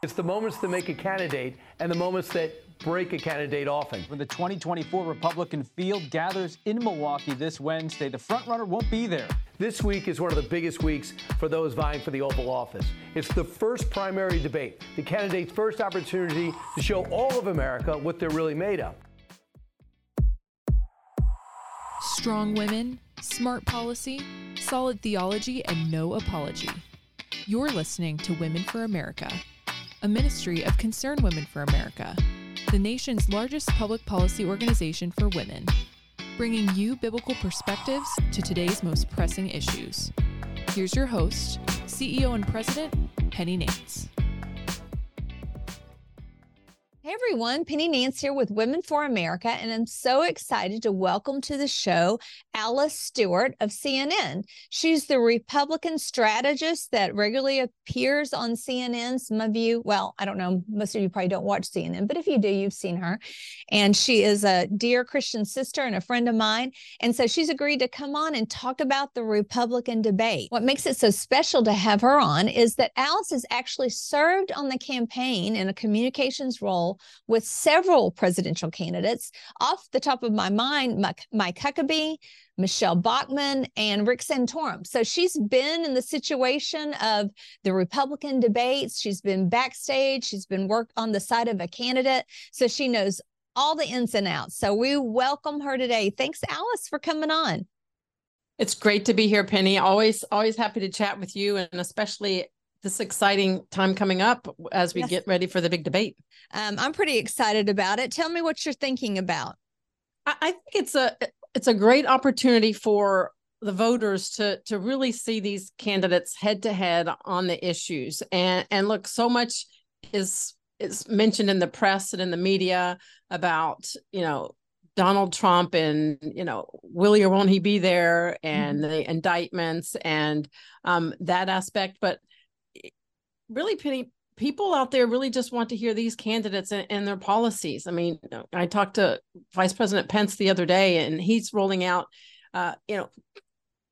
It's the moments that make a candidate and the moments that break a candidate often. When the 2024 Republican field gathers in Milwaukee this Wednesday, the frontrunner won't be there. This week is one of the biggest weeks for those vying for the Oval Office. It's the first primary debate, the candidate's first opportunity to show all of America what they're really made of. Strong women, smart policy, solid theology, and no apology. You're listening to Women for America, a ministry of Concerned Women for America, the nation's largest public policy organization for women, bringing you biblical perspectives to today's most pressing issues. Here's your host, CEO and President, Penny Nance. Hey everyone, Penny Nance here with Women for America, and I'm so excited to welcome to the show Alice Stewart of CNN. She's the Republican strategist that regularly appears on CNN. Some of you, well, I don't know, most of you probably don't watch CNN, but if you do, you've seen her. And she is a dear Christian sister and a friend of mine. And so she's agreed to come on and talk about the Republican debate. What makes it so special to have her on is that Alice has actually served on the campaign in a communications role with several presidential candidates. Off the top of my mind, Mike, Huckabee, Michele Bachmann, and Rick Santorum. So she's been in the situation of the Republican debates. She's been backstage. She's been worked on the side of a candidate. So she knows all the ins and outs. So we welcome her today. Thanks, Alice, for coming on. It's great to be here, Penny. Always, always happy to chat with you, and especially this exciting time coming up as we yes. get ready for the big debate. Um, I'm pretty excited about it. Tell me what you're thinking about. I, I think it's a it's a great opportunity for the voters to to really see these candidates head to head on the issues and and look so much is is mentioned in the press and in the media about you know Donald Trump and you know will he or won't he be there and mm-hmm. the indictments and um, that aspect but really Penny people out there really just want to hear these candidates and, and, their policies. I mean, I talked to Vice President Pence the other day, and he's rolling out, uh, you know,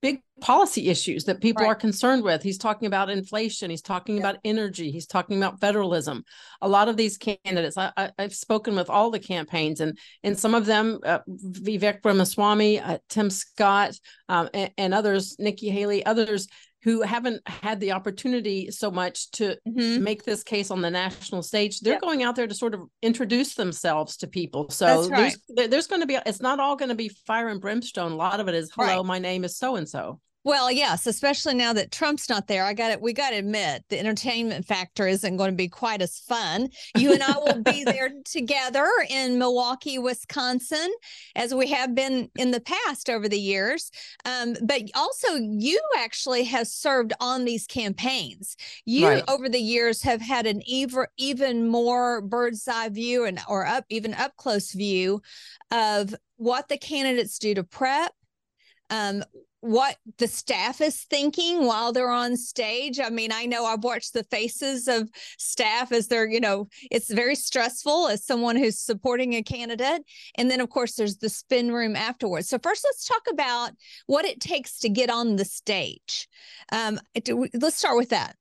big policy issues that people right. are concerned with. He's talking about inflation. He's talking yeah. about energy. He's talking about federalism. A lot of these candidates, I, have spoken with all the campaigns, and and some of them, uh, Vivek Ramaswamy, uh, Tim Scott, um, and, and others, Nikki Haley, others who haven't had the opportunity so much to mm-hmm. make this case on the national stage they're yep. going out there to sort of introduce themselves to people so right. there's there's going to be it's not all going to be fire and brimstone a lot of it is hello right. my name is so and so well, yes, especially now that Trump's not there. I got it. We got to admit the entertainment factor isn't going to be quite as fun. You and I will be there together in Milwaukee, Wisconsin, as we have been in the past over the years. Um, but also, you actually have served on these campaigns. You, right. over the years, have had an even even more bird's eye view and or up even up close view of what the candidates do to prep um, what the staff is thinking while they're on stage. I mean, I know I've watched the faces of staff as they're, you know, it's very stressful as someone who's supporting a candidate. And then, of course, there's the spin room afterwards. So, first, let's talk about what it takes to get on the stage. Um, let's start with that.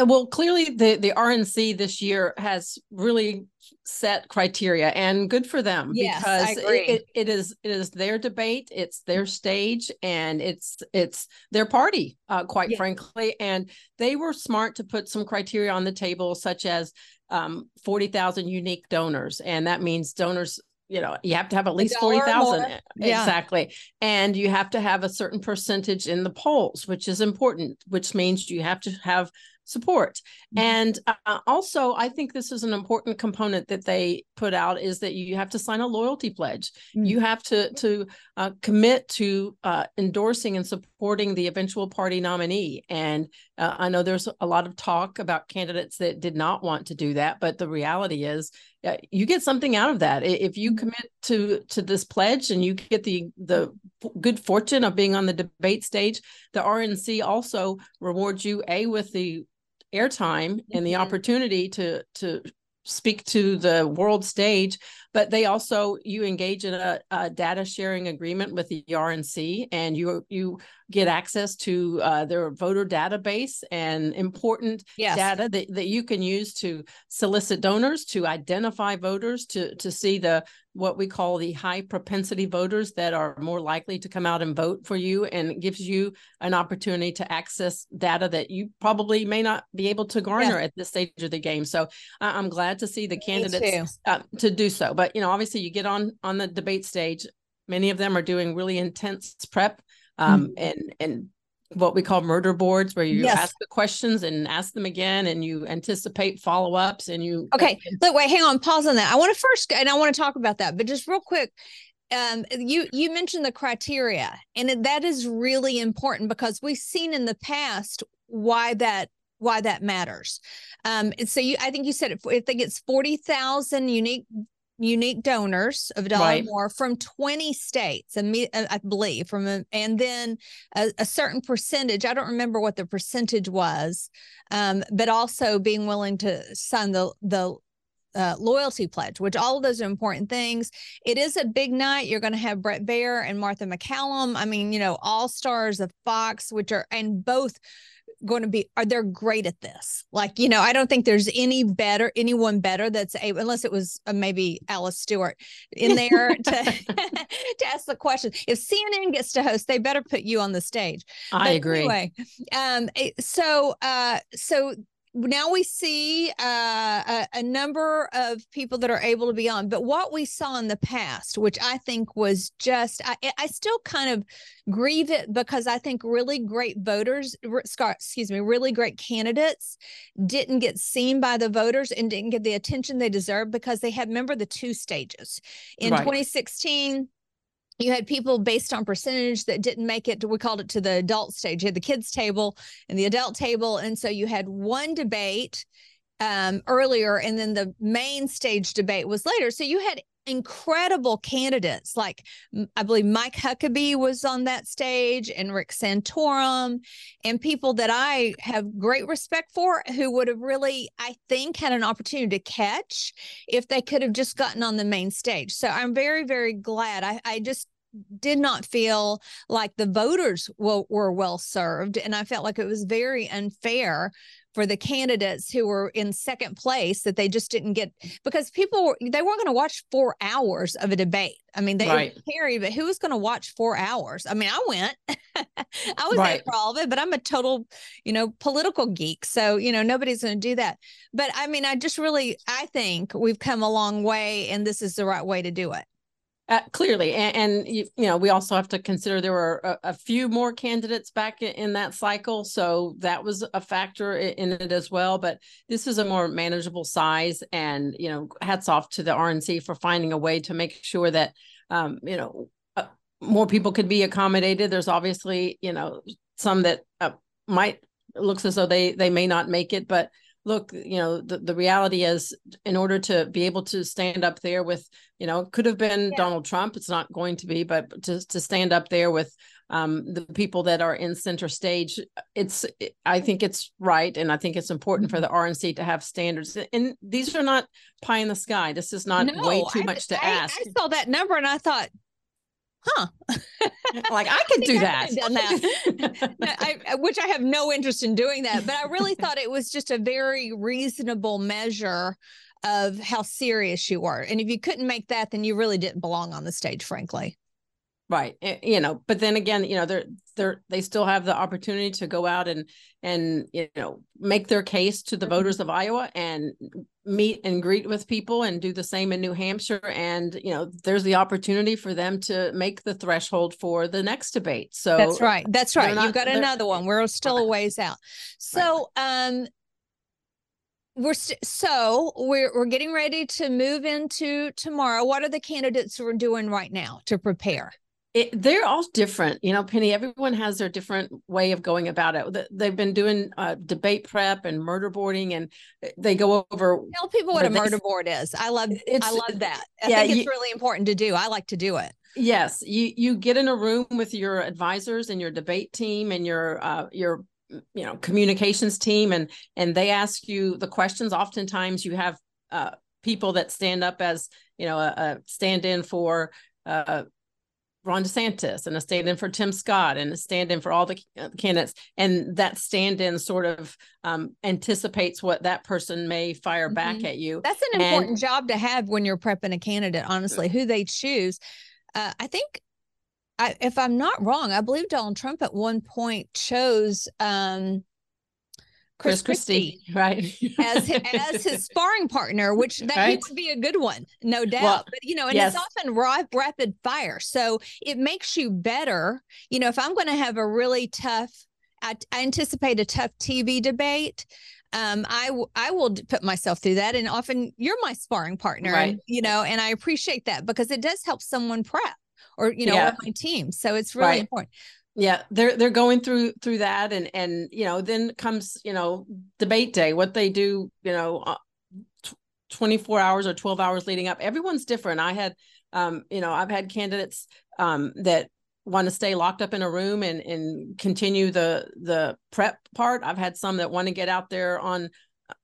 Uh, well, clearly the the RNC this year has really set criteria, and good for them yes, because it, it, it is it is their debate, it's their stage, and it's it's their party, uh, quite yeah. frankly. And they were smart to put some criteria on the table, such as um, forty thousand unique donors, and that means donors you know you have to have at least 40,000 yeah. exactly and you have to have a certain percentage in the polls which is important which means you have to have support. Mm-hmm. And uh, also, I think this is an important component that they put out is that you have to sign a loyalty pledge. Mm-hmm. You have to to uh, commit to uh, endorsing and supporting the eventual party nominee. And uh, I know there's a lot of talk about candidates that did not want to do that, but the reality is uh, you get something out of that if you mm-hmm. commit to to this pledge and you get the the good fortune of being on the debate stage the rnc also rewards you a with the airtime and the mm-hmm. opportunity to to speak to the world stage but they also you engage in a, a data sharing agreement with the RNC, and you you get access to uh, their voter database and important yes. data that, that you can use to solicit donors, to identify voters, to to see the what we call the high propensity voters that are more likely to come out and vote for you and it gives you an opportunity to access data that you probably may not be able to garner yeah. at this stage of the game so i'm glad to see the candidates uh, to do so but you know obviously you get on on the debate stage many of them are doing really intense prep um, mm-hmm. and and what we call murder boards where you yes. ask the questions and ask them again and you anticipate follow-ups and you okay look wait hang on pause on that i want to first and i want to talk about that but just real quick um, you you mentioned the criteria and that is really important because we've seen in the past why that why that matters um, so you i think you said it, i think it's 40,000 unique unique donors of a dollar right. more from 20 states, I believe, from a, and then a, a, certain percentage. I don't remember what the percentage was, um, but also being willing to sign the the uh, loyalty pledge, which all of those are important things. It is a big night. You're going to have Bret Baier and Martha MacCallum. I mean, you know, all stars of Fox, which are and both going to be are they're great at this. Like you know i don't think there's any better anyone better that's able unless it was uh, maybe alice stewart in there to to ask the question. If cnn gets to host they better put you on the stage. I but agree. anyway um so uh so now we see uh, a, a, number of people that are able to be on but what we saw in the past which i think was just i, I still kind of grieve it because i think really great voters excuse me really great candidates didn't get seen by the voters and didn't get the attention they deserved because they had remember the two stages in right. 2016 you had people based on percentage that didn't make it to, we called it to the adult stage. You had the kids table and the adult table. And so you had one debate um, earlier and then the main stage debate was later. So you had incredible candidates. Like i believe mike huckabee was on that stage and rick santorum and people that i have great respect for who would have really i think had an opportunity to catch if they could have just gotten on the main stage. So i'm very very glad. I, I just did not feel like the voters were, were well served. And I felt like it was very unfair for the candidates who were in second place that they just didn't get because people were, they weren't going to watch four hours of a debate. I mean, they right. carried, but who was going to watch four hours? I mean, I went, I was right. there for all of it, but I'm a total, you know, political geek. So, you know, nobody's going to do that. But I mean, I just really, I think we've come a long way and this is the right way to do it. Uh, clearly, and, and you, you, know, we also have to consider there were a, a, few more candidates back in, in that cycle, so that was a factor in, in, it as well. But this is a more manageable size, and you know, hats off to the RNC for finding a way to make sure that um, you know uh, more people could be accommodated. There's obviously you know some that uh, might looks as though they they may not make it, but look, you know, the, the reality is in order to be able to stand up there with, you know, could have been yeah. Donald Trump. It's not going to be, but to, to stand up there with um, the people that are in center stage, it's, I think it's right. And I think it's important for the RNC to have standards. And these are not pie in the sky. This is not no, way too I, much to I, ask. I saw that number and I thought, huh. Like i could do that, done that. I, which i have no interest in doing that but i really thought it was just a very reasonable measure of how serious you were and if you couldn't make that then you really didn't belong on the stage frankly right eh, you know but then again you know they're they're they still have the opportunity to go out and and you know make their case to the mm-hmm. voters of iowa and meet and greet with people and do the same in new hampshire. And you know there's the opportunity for them to make the threshold for the next debate. So that's right that's right not, you've got another one we're still a ways out. So right. um we're st- so we're we're getting ready to move into tomorrow. What are the candidates who are doing right now to prepare it, they're all different, you know, Penny. Everyone has their different way of going about it. They've been doing uh, debate prep and murder boarding, and they go over. Tell people what a murder board is. I love. It's, I love that. I yeah, think it's you, really important to do. I like to do it. Yes, you you get in a room with your advisors and your debate team and your uh, your you know communications team, and and they ask you the questions. Oftentimes, you have uh, people that stand up as you know, a, a stand-in for uh, Ron DeSantis and a stand-in for Tim Scott and a stand-in for all the uh, candidates, and that stand-in sort of um, anticipates what that person may fire mm-hmm. back at you. That's an important job to have when you're prepping a candidate. Honestly, who they choose. Uh, I think, I, if I'm not wrong, I believe Donald Trump at one point chose um, Chris, Chris Christie, Christie, right, as his, as his sparring partner, which that right? would be a good one, no doubt. Well, but you know, and yes. it's often rapid fire, so it makes you better. You know, if I'm going to have a really tough, I, I anticipate a tough TV debate. Um, I I will put myself through that, and often you're my sparring partner, right. you know, and I appreciate that because it does help someone prep or you know yeah. my team. So it's really right. important yeah they're they're going through through that and and you know then comes you know debate day what they do you know uh, 24 hours or 12 hours leading up. Everyone's different. I had um you know i've had candidates um that want to stay locked up in a room and and continue the the prep part. I've had some that want to get out there on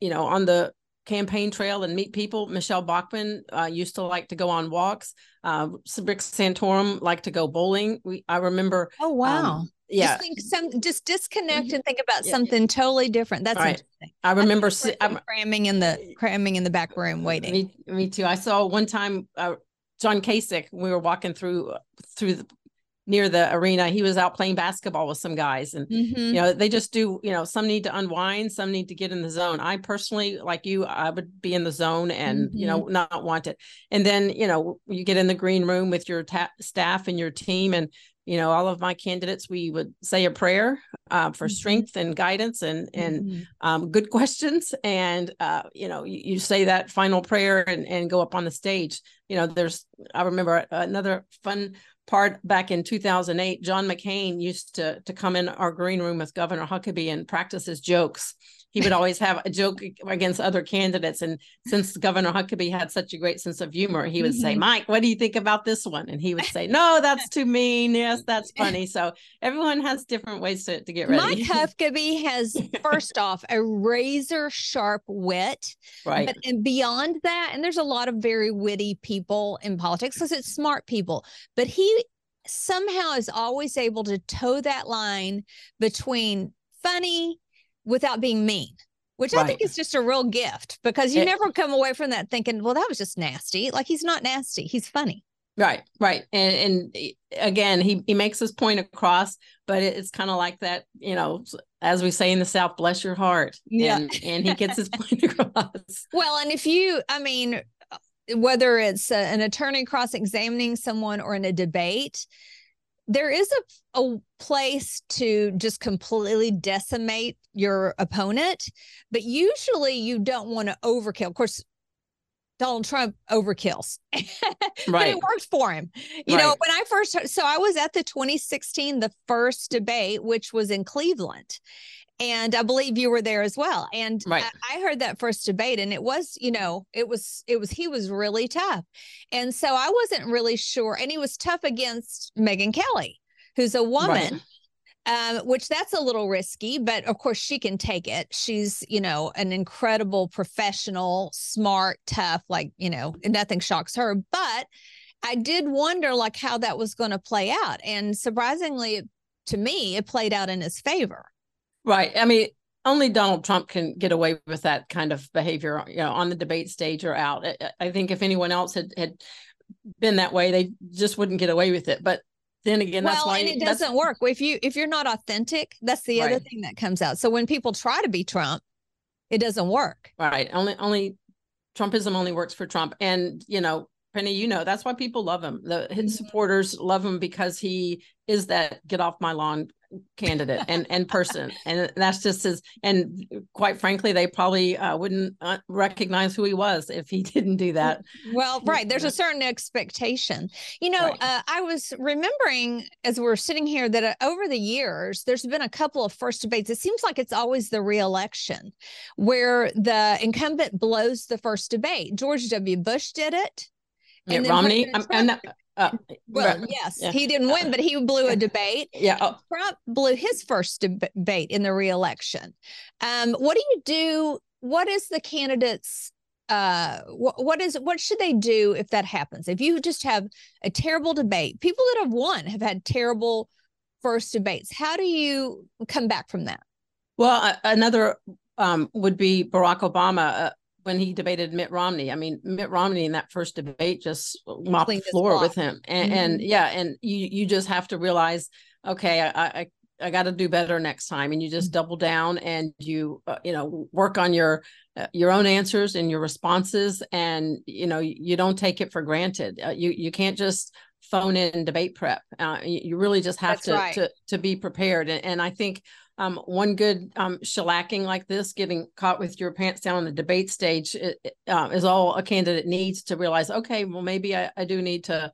you know on the campaign trail and meet people. Michele Bachmann uh, used to like to go on walks. Uh, Rick Santorum liked to go bowling. We, I remember. Oh wow! Um, yeah, just think some just disconnect and think about yeah. something totally different. That's right. interesting. I remember I cramming in the cramming in the back room waiting. Me, me too. I saw one time uh, John Kasich. We were walking through through the near the arena he was out playing basketball with some guys and mm-hmm. you know they just do you know some need to unwind some need to get in the zone i personally like you i would be in the zone and mm-hmm. you know mm-hmm. not want it and then you know you get in the green room with your ta- staff and your team and you know all of my candidates we would say a prayer uh, for mm-hmm. strength and guidance and and mm-hmm. um, good questions and uh, you know you, you, say that final prayer and, and go up on the stage you know there's i remember another fun part back in 2008 john mccain used to to come in our green room with governor huckabee and practice his jokes he would always have a joke against other candidates. And since governor huckabee had such a great sense of humor he would mm-hmm. say mike what do you think about this one? And he would say no that's too mean. Yes that's funny. So everyone has different ways to, to get ready. Mike huckabee has first off a razor sharp wit right. but and beyond that and there's a lot of very witty people in politics because it's smart people but he somehow is always able to toe that line between funny without being mean which right. I think is just a real gift because you it, never come away from that thinking, well, that was just nasty. Like he's not nasty, he's funny. Right, right. And and eh, again, he he makes his point across, but it's kind of like that, you know, as we say in the South, bless your heart. Yeah. And, and he gets his point across. Well, and if you, I mean, whether it's a, an attorney cross examining someone or in a debate, there is a, a place to just completely decimate your opponent, but usually you don't want to overkill. Of course, Donald Trump overkills, but it worked for him. You right. know, when I first, so I was at the 2016, the first debate, which was in Cleveland and I believe you were there as well. And right. I, I, heard that first debate, and it was, you know, it was, it was, he was really tough, and so I wasn't really sure, and he was tough against Megyn Kelly, who's a woman. Right. Um, which that's a little risky, but of course she can take it. She's, you know, an incredible professional, smart, tough, like, you know, nothing shocks her. But I did wonder like how that was going to play out. And surprisingly, to me, it played out in his favor. Right. I mean, only Donald Trump can get away with that kind of behavior, you know, on the debate stage or out. I think if anyone else had had been that way, they just wouldn't get away with it. But then again, well, that's why and it doesn't work. If you if you're not authentic, that's the right. other thing that comes out. So when people try to be Trump, it doesn't work. Right. Only only Trumpism only works for Trump. And you know, Penny, you know, that's why people love him. The his mm-hmm. supporters love him because he is that get off my lawn candidate and and person. And that's just his and quite frankly they probably uh, wouldn't uh, recognize who he was if he didn't do that. Well right there's a certain expectation. You know right. uh, i was remembering as we're sitting here that uh, over the years there's been a couple of first debates. It seems like it's always the reelection where the incumbent blows the first debate. George w. Bush did it yeah, Romney. I'm, I'm, not, uh, well, right. yes, yeah. he didn't win, but he blew a debate. Yeah, oh. Trump blew his first debate in the reelection. Um, what do you do? What is the candidate's uh what, what is what should they do if that happens if you just have a terrible debate people that have won have had terrible first debates how do you come back from that well uh, another um, would be barack obama uh, when he debated mitt romney i mean mitt romney in that first debate just mopped the floor with him and, mm-hmm. and, yeah and you you just have to realize okay i, I I got to do better next time, and you just mm-hmm. double down and you uh, you know work on your uh, your own answers and your responses, and you know you don't take it for granted. Uh, you you can't just phone in debate prep. Uh, you, really just have to, right. to to be prepared, and, and I think. Um, one good um, shellacking like this, getting caught with your pants down on the debate stage, it, uh, is all a candidate needs to realize. Okay, well, maybe I, I do need to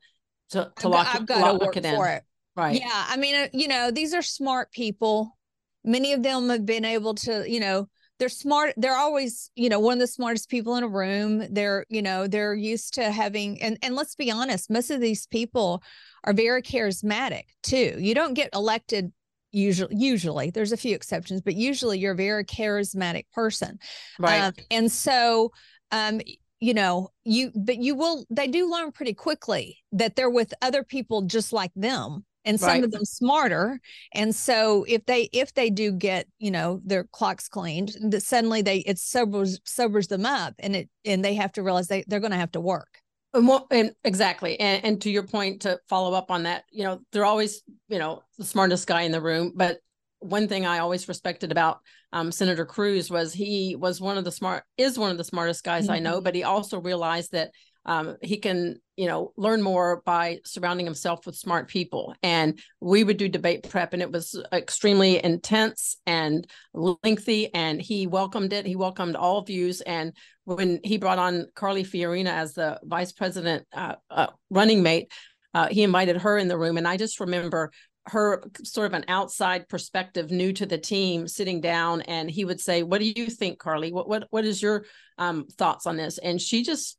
to, to lock, I've got lock to work it in. For it. Right. Yeah. I mean, uh, you know, these are smart people. Many of them have been able to, you know, they're smart. They're always, you know, one of the smartest people in a room. They're, you know, they're used to having, and, and let's be honest, most of these people are very charismatic too. You don't get elected usually usually there's a few exceptions but usually you're a very charismatic person right um, and so um you know you but you will they do learn pretty quickly that they're with other people just like them and some right. of them smarter and so if they if they do get you know their clocks cleaned that suddenly they it sobers sobers them up and it and they have to realize they, they're going to have to work and, what, and exactly and, and to your point to follow up on that you know they're always you know the smartest guy in the room but one thing I always respected about um, Senator Cruz was he was one of the smart is one of the smartest guys mm-hmm. I know, mm-hmm. but he also realized that um, he can you know learn more by surrounding himself with smart people. And we would do debate prep and it was extremely intense and lengthy and he welcomed it. He welcomed all views. And when he brought on carly fiorina as the vice president uh, uh, running mate uh, he invited her in the room. And i just remember her sort of an outside perspective new to the team sitting down and he would say what do you think carly? What what, what is your um, thoughts on this? And she just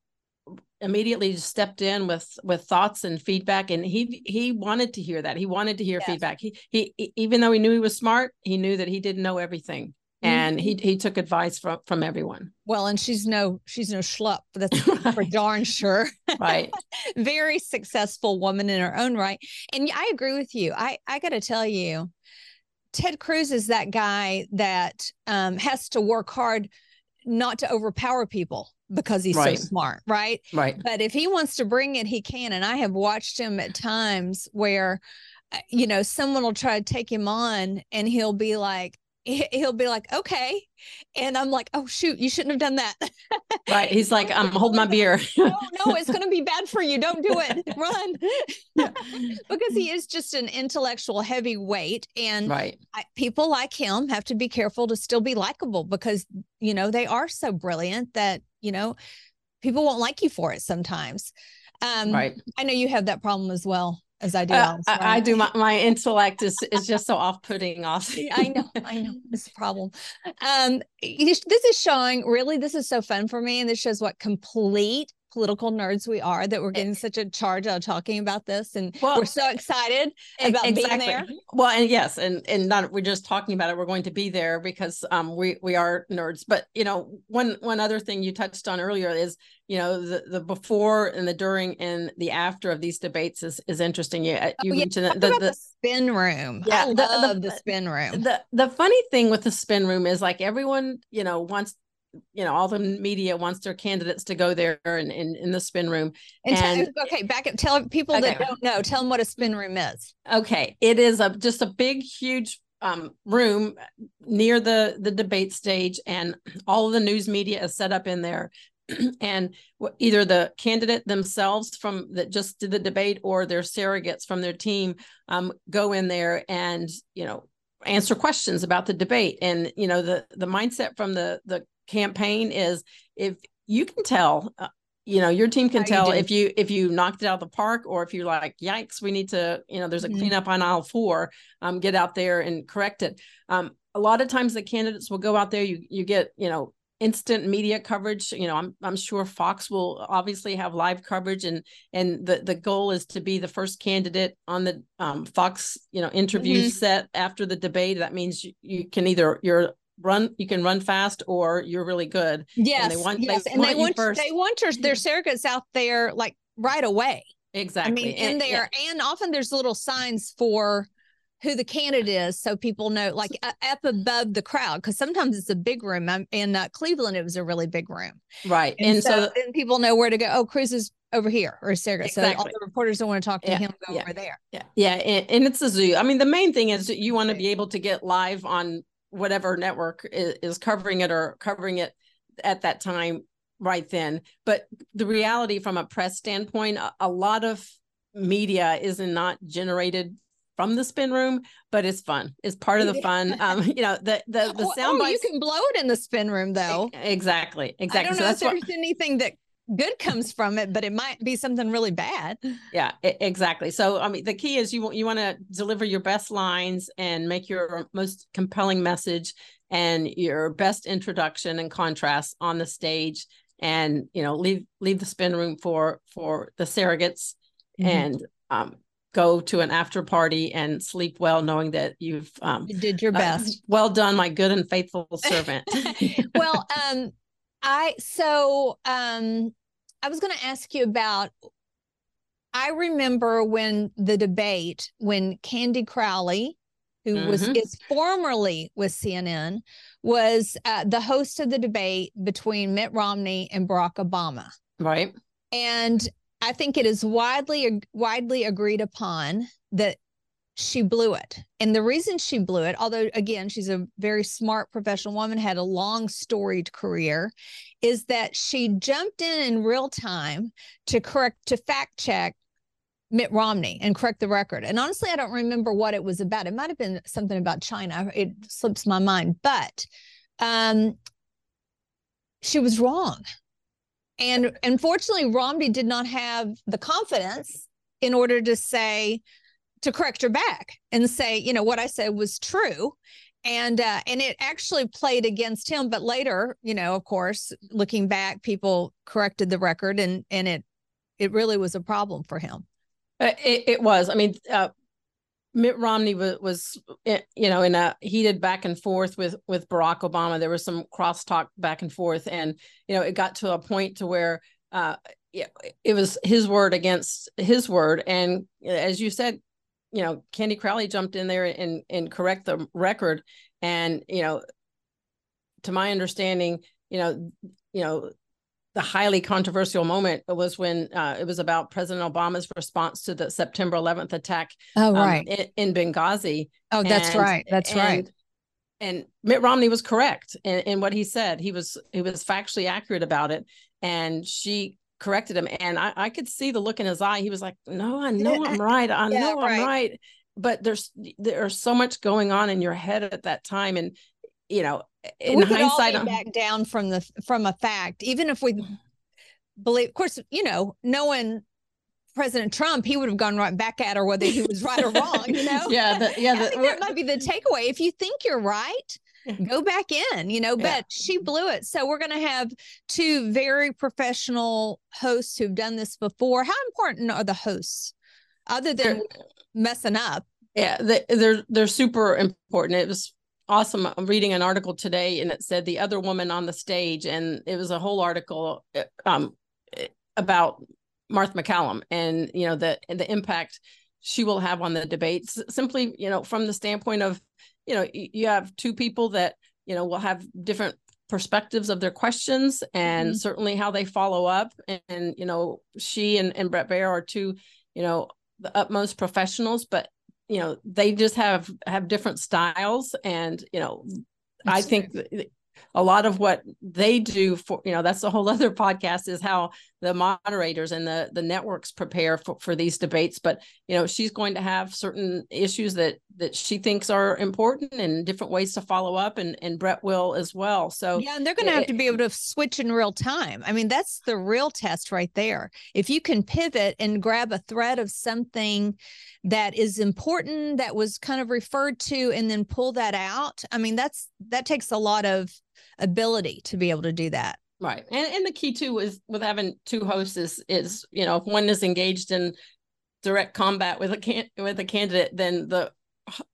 immediately stepped in with with thoughts and feedback and he he wanted to hear that. He wanted to hear yes. feedback. He, he even though he knew he was smart he knew that he didn't know everything mm-hmm. and he he took advice from from everyone. Well and she's no she's no schlup that's right. for darn sure. Right. Very successful woman in her own right. And i agree with you. I i gotta tell you ted cruz is that guy that um, has to work hard not to overpower people because he's right. so smart, right? Right. But if he wants to bring it, he can. And I have watched him at times where, uh, you know, someone will try to take him on and he'll be like, he'll be like, okay. And I'm like, oh, shoot, you shouldn't have done that. right. He's like, I'm holding my beer. no, no, it's going to be bad for you. Don't do it. Run. because he is just an intellectual heavyweight. And right. I, people like him have to be careful to still be likable because, you know, they are so brilliant that, you know, people won't like you for it sometimes. Um, right. I know you have that problem as well as I do. Uh, right? I, I, do. My, my intellect is is just so off putting off. I know. I know. It's a problem. Um, this is showing really. This is so fun for me, and this shows what complete political nerds we are that we're eh getting such a charge out talking about this and well, we're so excited about exactly. being there well and yes and and not we're just talking about it we're going to be there because um we we are nerds but you know one one other thing you touched on earlier is you know the the before and the during and the after of these debates is is interesting you uh, you oh, yeah. mentioned the, the, the, spin room yeah I love the, the, the spin room the the funny thing with the spin room is like everyone you know wants you know all the media wants their candidates to go there and in, in the spin room. And, and tell, okay back up tell people okay. that don't know tell them what a spin room is. Okay it is a just a big huge um, room near the the debate stage and all of the news media is set up in there. And either the candidate themselves from that just did the debate or their surrogates from their team um, go in there and you know answer questions about the debate. And you know the the mindset from the the campaign is if you can tell uh, you know your team can How tell you if you if you knocked it out of the park or if you're like yikes we need to you know there's a mm-hmm. cleanup on aisle four um get out there and correct it um a lot of times the candidates will go out there you you get you know instant media coverage you know i'm i'm sure fox will obviously have live coverage and and the the goal is to be the first candidate on the um, fox you know interview mm-hmm. set after the debate that means you, you can either you're run you can run fast or you're really good. Yes and they want, yes they and want they want first. they want your, their surrogates out there like right away. Exactly i mean in And- there and often there's little signs for who the candidate is so people know like up above the crowd because sometimes it's a big room Um, in uh, cleveland it was a really big room. Right. And, and, so, so, then people know where to go oh cruz is over here or surrogate. So all the reporters don't want to talk to Yeah, him go yeah. over there. yeah. Yeah and, and it's a zoo. I mean the main thing is that you want to be able to get live on whatever network is, is covering it or covering it at that time right then. But the reality from a press standpoint a, a lot of media is not generated from the spin room but it's fun. It's part of the fun. Um you know the the, the sound oh, you can blow it in the spin room though. Exactly exactly. i don't so know if that's what there's anything that good comes from it but it might be something really bad. Yeah exactly. So i mean the key is you want you want to deliver your best lines and make your most compelling message and your best introduction and contrast on the stage and you know leave leave the spin room for for the surrogates Mhm. and um go to an after party and sleep well knowing that you've um you did your uh, best. well done my good and faithful servant. Well um i so um i was going to ask you about i remember when the debate when candy crowley who was Mhm. is formerly with cnn was uh, the host of the debate between mitt romney and barack obama right and i think it is widely widely agreed upon that she blew it and the reason she blew it although again she's a very smart professional woman had a long storied career is that she jumped in in real time to correct to fact check Mitt Romney and correct the record. And honestly, I don't remember what it was about. It might have been something about China. It slips my mind, but um, she was wrong. And unfortunately, Romney did not have the confidence in order to say, to correct her back and say, you know, what I said was true. And uh, and it actually played against him. But later, you know, of course, looking back, people corrected the record, and and it it really was a problem for him. Uh, It, it was. I mean, uh, Mitt Romney was, was, eh, you know, in a heated back and forth with with Barack Obama. There was some crosstalk back and forth, and you know, it got to a point to where, uh, yeah, it was his word against his word, and as you said, you know, Candy Crowley jumped in there and and correct the record, and you know, to my understanding, you know, you know, the highly controversial moment was when uh, it was about President Obama's response to the September 11th attack Oh, um, in, in Benghazi. oh, that's And- right. That's right. and- And Mitt Romney was correct in, in what he said. He was he was factually accurate about it, and she corrected him. And I, I could see the look in his eye. He was like, "No, I know I'm right. I Yeah, know right. I'm right." But there's there's so much going on in your head at that time, and you know, in we hindsight, all back down from the from a fact, even if we mm-hmm. believe. Of course, you know, knowing President Trump, he would have gone right back at her whether he was right or wrong. You know, yeah, the, yeah, I think that might be the takeaway. If you think you're right. Go back in, you know, Yeah. but she blew it. So we're going to have two very professional hosts who've done this before. How important are the hosts other than They're- messing up? Yeah, they, they're they're super important. It was awesome. I'm reading an article today, and it said the other woman on the stage, and it was a whole article uh, um eh, about Martha MacCallum and you know the the impact she will have on the debates. Simply, you know, from the standpoint of you know you have two people that you know will have different perspectives of their questions and Mhm. certainly how they follow up. And, you know she and, and bret baier are two you know the utmost professionals but you know they just have have different styles. And you know i That's think th- a lot of what they do for you know that's a whole other podcast is how the moderators and the the networks prepare for, for these debates but you know she's going to have certain issues that that she thinks are important and different ways to follow up and and bret will as well so Yeah, and they're going to have to be able to switch in real time. I mean, that's the real test right there. If you can pivot and grab a thread of something that is important that was kind of referred to and then pull that out, I mean, that's that takes a lot of ability to be able to do that. Right. And and the key too is with having two hosts is is, you know, if one is engaged in direct combat with a can with a candidate, then the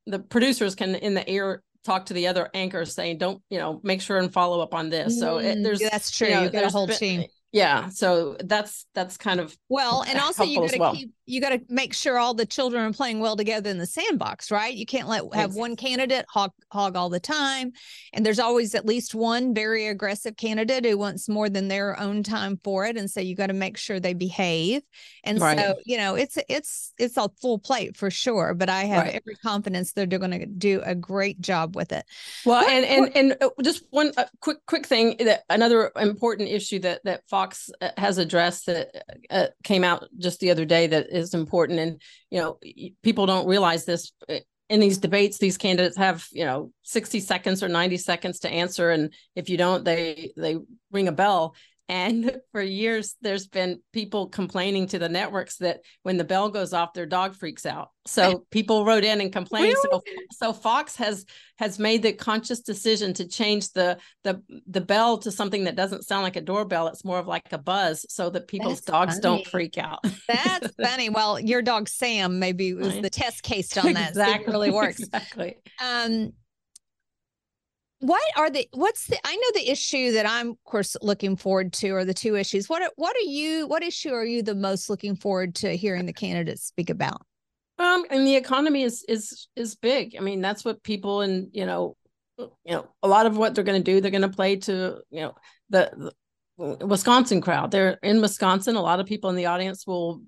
the producers can in the air talk to the other anchors saying, don't, you know, make sure and follow up on this. So it, Mm, there's, that's true. you know, You've got a whole been- team. Yeah. So that's, that's kind of, Well, and also you got to well. keep you got to make sure all the children are playing well together in the sandbox, right? You can't let have one candidate hog hog all the time, and there's always at least one very aggressive candidate who wants more than their own time for it, and so you got to make sure they behave. And Right. so you know it's it's it's a full plate for sure, but I have Right. every confidence that they're going to do a great job with it. Well, What- and and and uh, just one uh, quick quick thing that another important issue that that Fox uh, has addressed that uh, came out just the other day that is important, and you know people don't realize this uh, in these debates. These candidates have you know sixty seconds or ninety seconds to answer, and if you don't, they they ring a bell. And for years, there's been people complaining to the networks that when the bell goes off, their dog freaks out. So people wrote in and complained. So, so Fox has has made the conscious decision to change the the the bell to something that doesn't sound like a doorbell. It's more of like a buzz, so that people's That's dogs funny. don't freak out. That's funny. Well, your dog Sam maybe was the test case on that. See if it really works. Exactly. um what are the what's the i know the issue that i'm of course looking forward to are the two issues what what are you what issue are you the most looking forward to hearing the candidates speak about Um, and the economy is is is big. I mean, that's what people and you know, you know, a lot of what they're going to do, they're going to play to you know the, the Wisconsin crowd. They're in Wisconsin. A lot of people in the audience will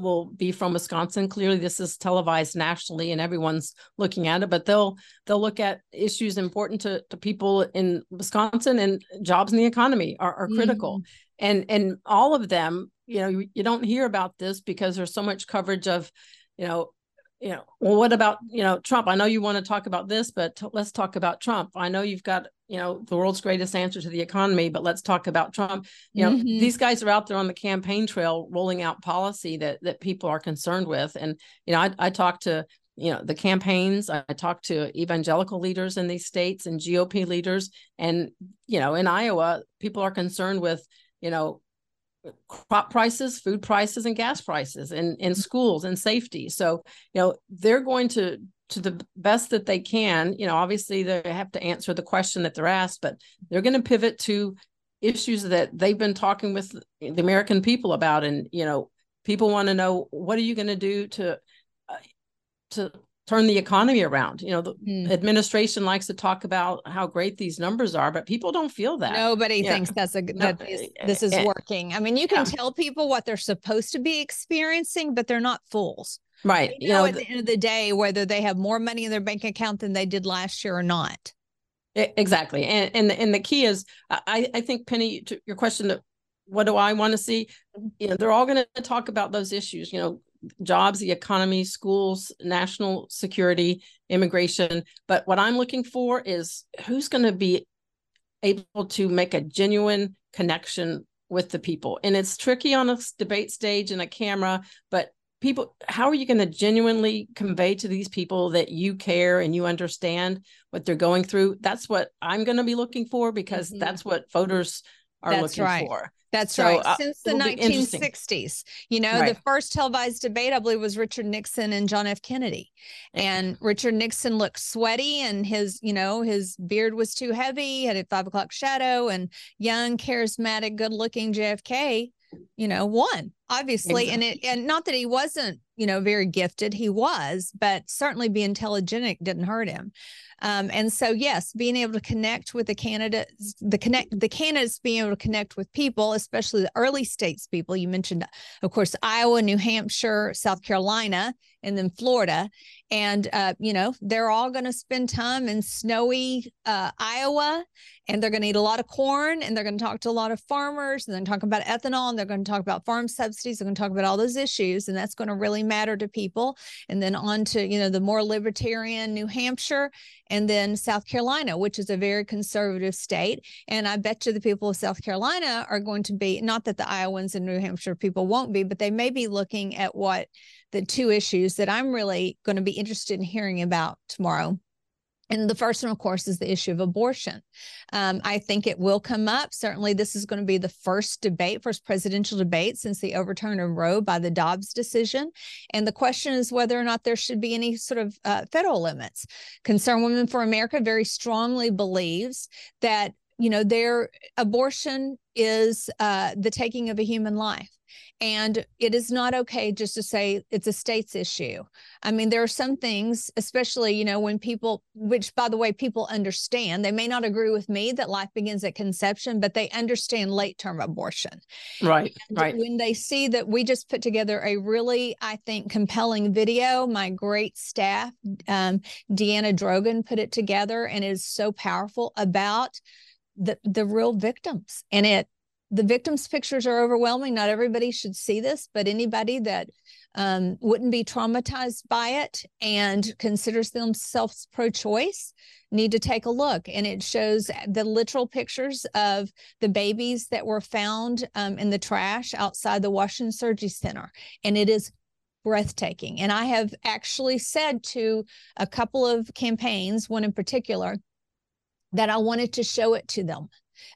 will be from Wisconsin. Clearly, this is televised nationally, and everyone's looking at it. But they'll they'll look at issues important to to people in Wisconsin, and jobs in the economy are, are critical. Mm-hmm. And and all of them, you know, you, you don't hear about this because there's so much coverage of, you know, you know, well, what about, you know, Trump? I know you want to talk about this, but let's talk about Trump. I know you've got, you know, the world's greatest answer to the economy, but let's talk about Trump. You know, Mhm. these guys are out there on the campaign trail rolling out policy that that people are concerned with. And, you know, I, I talk to, you know, the campaigns, I, I talk to evangelical leaders in these states and GOP leaders. And, you know, in Iowa, people are concerned with, you know, crop prices, food prices, and gas prices, and in schools and safety. So, you know, they're going to to the best that they can. You know, obviously they have to answer the question that they're asked, but they're going to pivot to issues that they've been talking with the American people about. And you know, people want to know what are you going to do to uh, to turn the economy around. You know, the Hmm. administration likes to talk about how great these numbers are, but people don't feel that. nobody thinks that's a No, that is, eh, this is eh, working i mean you can yeah. tell people what they're supposed to be experiencing but they're not fools Right. they You know know, at the end of the day whether they have more money in their bank account than they did last year or not Exactly. And and the, and the key is I I think Penny to your question that what do I want to see? Mm-hmm. You know, they're all going to talk about those issues, you know, jobs, the economy, schools, national security, immigration, but what I'm looking for is who's going to be able to make a genuine connection with the people. And it's tricky on a debate stage and a camera, but people how are you going to genuinely convey to these people that you care and you understand what they're going through that's what i'm going to be looking for because Mhm. that's what voters are That's looking right. for That's So, right. uh, Since the it'll be interesting. 1960s, you know, Right. the first televised debate, I believe, was Richard Nixon and John F. Kennedy. And Richard Nixon looked sweaty and his, you know, his beard was too heavy, had a five o'clock shadow, and young, charismatic, good looking JFK, you know, won, obviously. And it, and not that he wasn't, you know, very gifted, he was, but certainly being telegenic didn't hurt him. Um, and so, yes, being able to connect with the candidates, the connect, the candidates being able to connect with people, especially the early states people. You mentioned, of course, Iowa, New Hampshire, South Carolina, and then Florida. And uh, you know, they're all going to spend time in snowy uh, Iowa, and they're going to eat a lot of corn, and they're going to talk to a lot of farmers, and then talk about ethanol, and they're going to talk about farm subsidies. They're going to talk about all those issues, and that's going to really matter to people. And then on to you know the more libertarian New Hampshire and then South Carolina, which is a very conservative state. And I bet you the people of South Carolina are going to be not that the Iowans and New Hampshire people won't be, but they may be looking at what the two issues that I'm really going to be interested in hearing about tomorrow. And the first one, of course, is the issue of abortion. Um, I think it will come up. Certainly, this is going to be the first debate, first presidential debate since the overturn of Roe by the Dobbs decision. And the question is whether or not there should be any sort of uh, federal limits. Concerned Women for America very strongly believes that you know their abortion is uh, the taking of a human life and it is not okay just to say it's a state's issue. I mean, there are some things, especially, you know, when people, which by the way, people understand, they may not agree with me that life begins at conception, but they understand late term abortion. Right. And right. When they see that we just put together a really, I think, compelling video, my great staff, um, Deanna Drogan put it together and it is so powerful about the the real victims and it the victims' pictures are overwhelming. Not everybody should see this, but anybody that um, wouldn't be traumatized by it and considers themselves pro choice need to take a look. And it shows the literal pictures of the babies that were found um, in the trash outside the Washington Surgery Center. And it is breathtaking. And I have actually said to a couple of campaigns, one in particular, that I wanted to show it to them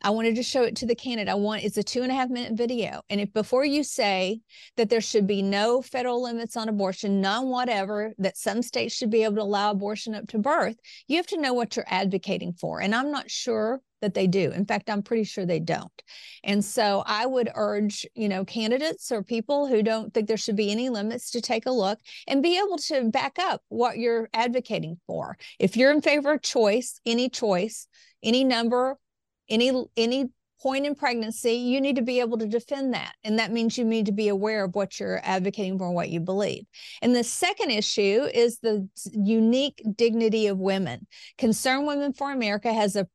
I wanted to show it to the candidate. I want it's a two and a half minute video. And if before you say that there should be no federal limits on abortion, none whatever, that some states should be able to allow abortion up to birth, you have to know what you're advocating for. And I'm not sure that they do. In fact, I'm pretty sure they don't. And so I would urge, you know, candidates or people who don't think there should be any limits to take a look and be able to back up what you're advocating for. If you're in favor of choice, any choice, any number any any point in pregnancy, you need to be able to defend that. And that means you need to be aware of what you're advocating for, what you believe. And the second issue is the unique dignity of women. Concerned Women for America has a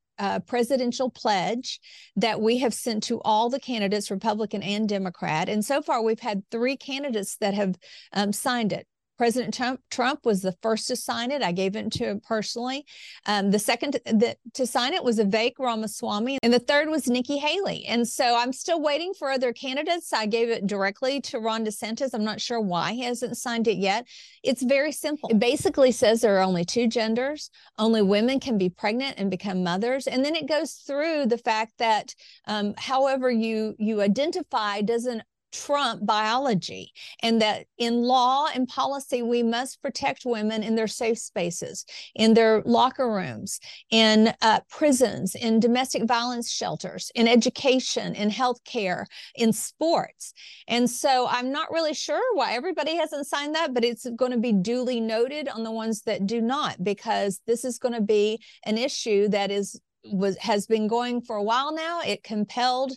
presidential pledge that we have sent to all the candidates, Republican and Democrat. And so far, we've had three candidates that have um, signed it. President Trump, Trump was the first to sign it. I gave it to him personally. Um, the second to, the, to sign it was Vivek Ramaswamy, and the third was Nikki Haley. And so I'm still waiting for other candidates. I gave it directly to Ron DeSantis. I'm not sure why he hasn't signed it yet. It's very simple. It basically says there are only two genders. Only women can be pregnant and become mothers, and then it goes through the fact that um, however you you identify doesn't trump biology and that in law and policy we must protect women in their safe spaces in their locker rooms in uh, prisons in domestic violence shelters in education in healthcare in sports. And so i'm not really sure why everybody hasn't signed that but it's going to be duly noted on the ones that do not because this is going to be an issue that is was has been going for a while now. It compelled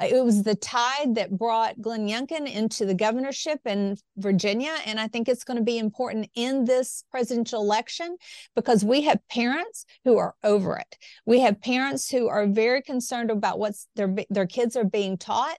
Uh, it was the tide that brought Glenn Youngkin into the governorship in Virginia. And I think it's going to be important in this presidential election because we have parents who are over it. We have parents who are very concerned about what their, their kids are being taught.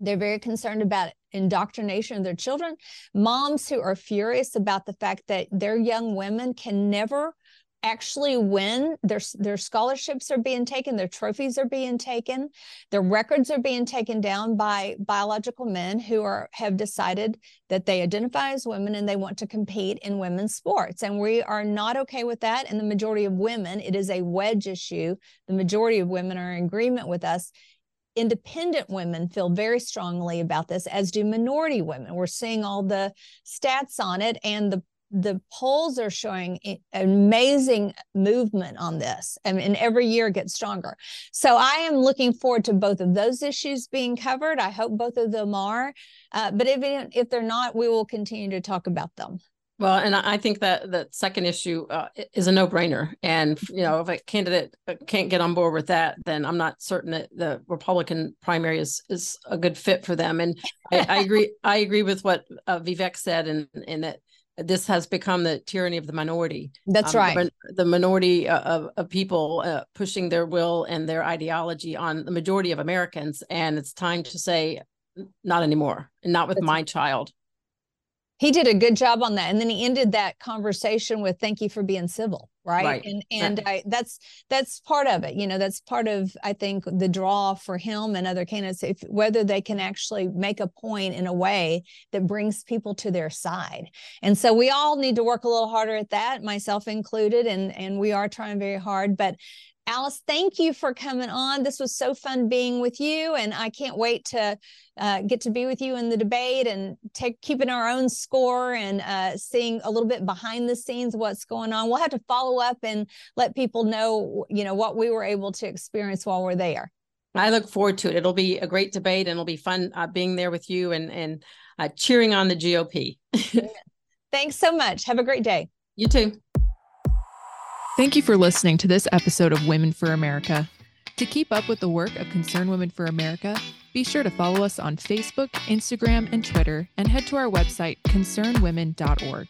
They're very concerned about indoctrination of their children. Moms who are furious about the fact that their young women can never actually win their their scholarships are being taken their trophies are being taken their records are being taken down by biological men who are have decided that they identify as women and they want to compete in women's sports. And we are not okay with that. And the majority of women it is a wedge issue. The majority of women are in agreement with us. Independent women feel very strongly about this as do minority women. We're seeing all the stats on it and the the polls are showing amazing movement on this and every year gets stronger so i am looking forward to both of those issues being covered i hope both of them are uh, but if, if they're not we will continue to talk about them well, and I think that the second issue uh, is a no-brainer, and you know, if a candidate uh, can't get on board with that, then I'm not certain that the Republican primary is is a good fit for them. And I, I agree. I agree with what uh, Vivek said, and and that this has become the tyranny of the minority. That's um, right. The, the minority uh, of, of people uh, pushing their will and their ideology on the majority of Americans. And it's time to say, not anymore, and not with That's my child. He did a good job on that. And then he ended that conversation with, thank you for being civil. Right, Right. and and I, that's that's part of it you know that's part of i think the draw for him and other candidates if whether they can actually make a point in a way that brings people to their side. And so we all need to work a little harder at that myself included and and we are trying very hard but Alice, thank you for coming on. This was so fun being with you, and I can't wait to uh, get to be with you in the debate and take keeping our own score and uh, seeing a little bit behind the scenes what's going on. We'll have to follow up and let people know, you know, what we were able to experience while we're there. I look forward to it. It'll be a great debate, and it'll be fun uh, being there with you and and uh, cheering on the GOP. Thanks so much. Have a great day. you too. Thank you for listening to this episode of Women for America. To keep up with the work of Concerned Women for America, be sure to follow us on Facebook, Instagram, and Twitter, and head to our website, concernedwomen.org.